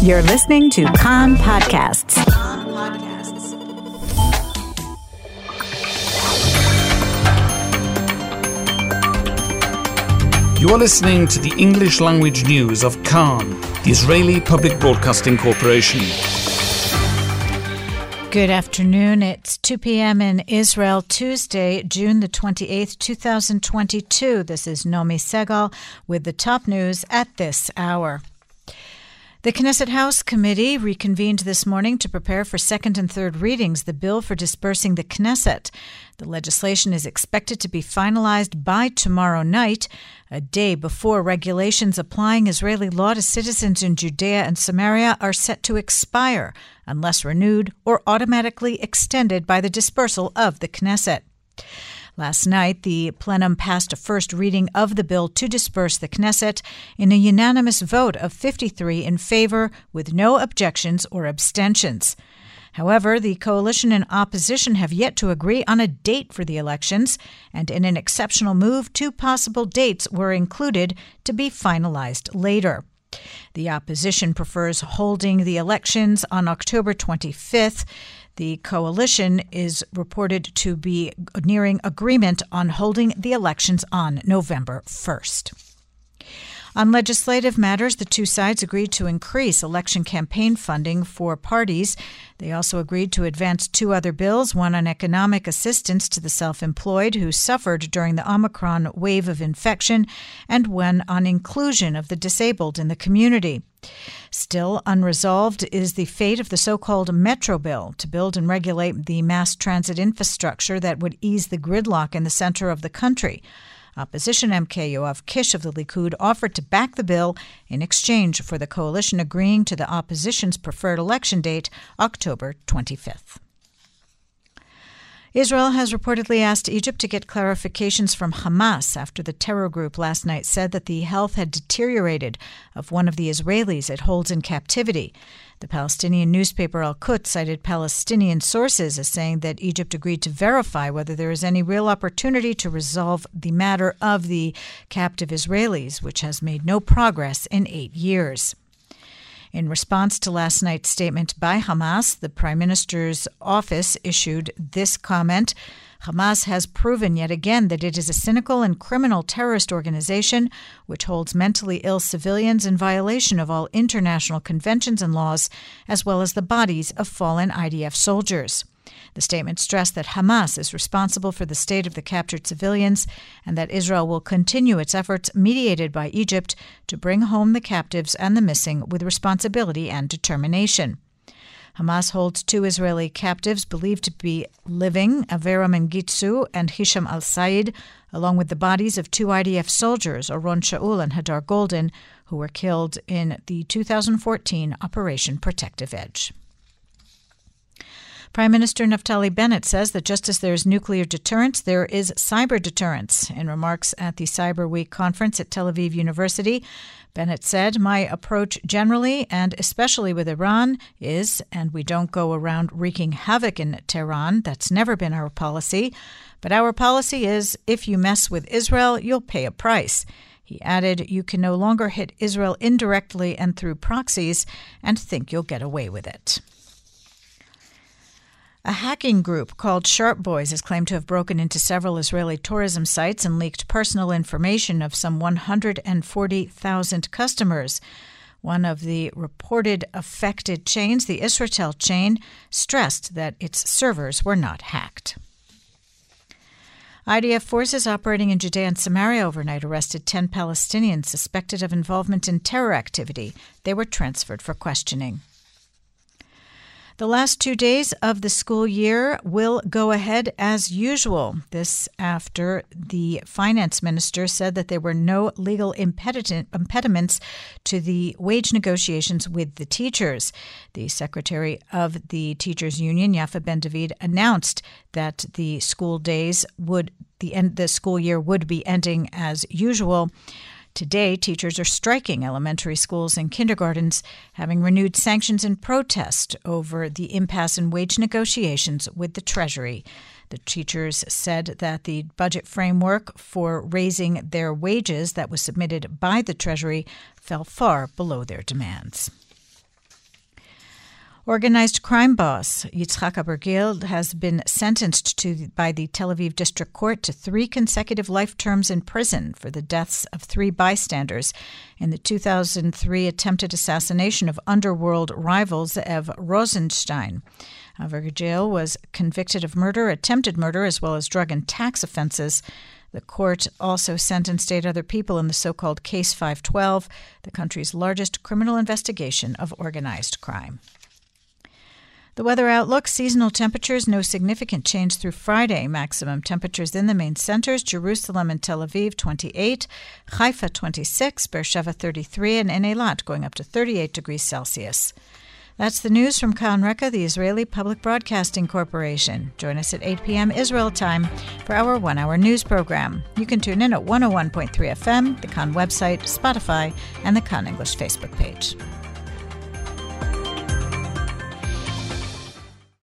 You're listening to Kan Podcasts. You are listening to the English language news of Kan, the Israeli Public Broadcasting Corporation. Good afternoon. It's 2 p.m. in Israel, Tuesday, June the 28th, 2022. This is Nomi Segal with the top news at this hour. The Knesset House Committee reconvened this morning to prepare for second and third readings the bill for dispersing the Knesset. The legislation is expected to be finalized by tomorrow night, a day before regulations applying Israeli law to citizens in Judea and Samaria are set to expire unless renewed or automatically extended by the dispersal of the Knesset. Last night, the plenum passed a first reading of the bill to disperse the Knesset in a unanimous vote of 53 in favor, with no objections or abstentions. However, the coalition and opposition have yet to agree on a date for the elections, and in an exceptional move, two possible dates were included to be finalized later. The opposition prefers holding the elections on October 25th. The coalition is reported to be nearing agreement on holding the elections on November 1st. On legislative matters, the two sides agreed to increase election campaign funding for parties. They also agreed to advance two other bills one on economic assistance to the self employed who suffered during the Omicron wave of infection, and one on inclusion of the disabled in the community. Still unresolved is the fate of the so called Metro Bill to build and regulate the mass transit infrastructure that would ease the gridlock in the center of the country. Opposition MK Yoav Kish of the Likud offered to back the bill in exchange for the coalition agreeing to the opposition's preferred election date, October 25th. Israel has reportedly asked Egypt to get clarifications from Hamas after the terror group last night said that the health had deteriorated of one of the Israelis it holds in captivity. The Palestinian newspaper Al Quds cited Palestinian sources as saying that Egypt agreed to verify whether there is any real opportunity to resolve the matter of the captive Israelis, which has made no progress in eight years. In response to last night's statement by Hamas, the Prime Minister's office issued this comment. Hamas has proven yet again that it is a cynical and criminal terrorist organization which holds mentally ill civilians in violation of all international conventions and laws, as well as the bodies of fallen IDF soldiers. The statement stressed that Hamas is responsible for the state of the captured civilians and that Israel will continue its efforts, mediated by Egypt, to bring home the captives and the missing with responsibility and determination. Hamas holds two Israeli captives believed to be living, Avera Mengistu and Hisham al Said, along with the bodies of two IDF soldiers, Oron Shaul and Hadar Goldin, who were killed in the 2014 Operation Protective Edge. Prime Minister Naftali Bennett says that just as there is nuclear deterrence, there is cyber deterrence. In remarks at the Cyber Week conference at Tel Aviv University, Bennett said, My approach generally, and especially with Iran, is, and we don't go around wreaking havoc in Tehran, that's never been our policy, but our policy is if you mess with Israel, you'll pay a price. He added, You can no longer hit Israel indirectly and through proxies and think you'll get away with it. A hacking group called Sharp Boys is claimed to have broken into several Israeli tourism sites and leaked personal information of some 140,000 customers. One of the reported affected chains, the Israel chain, stressed that its servers were not hacked. IDF forces operating in Judea and Samaria overnight arrested 10 Palestinians suspected of involvement in terror activity. They were transferred for questioning. The last two days of the school year will go ahead as usual. This after the finance minister said that there were no legal impediments to the wage negotiations with the teachers. The secretary of the teachers union, Yafa Ben David, announced that the school days would the end the school year would be ending as usual. Today, teachers are striking elementary schools and kindergartens, having renewed sanctions in protest over the impasse in wage negotiations with the Treasury. The teachers said that the budget framework for raising their wages that was submitted by the Treasury fell far below their demands. Organized crime boss Yitzhak Abergil has been sentenced to by the Tel Aviv District Court to three consecutive life terms in prison for the deaths of three bystanders in the 2003 attempted assassination of underworld rival Ze'ev Rosenstein. Abergil was convicted of murder, attempted murder, as well as drug and tax offenses. The court also sentenced eight other people in the so called Case 512, the country's largest criminal investigation of organized crime. The weather outlook seasonal temperatures, no significant change through Friday. Maximum temperatures in the main centers Jerusalem and Tel Aviv 28, Haifa 26, Beersheba 33, and Eilat going up to 38 degrees Celsius. That's the news from Kan Reka, the Israeli Public Broadcasting Corporation. Join us at 8 p.m. Israel time for our one hour news program. You can tune in at 101.3 FM, the Kan website, Spotify, and the Kan English Facebook page.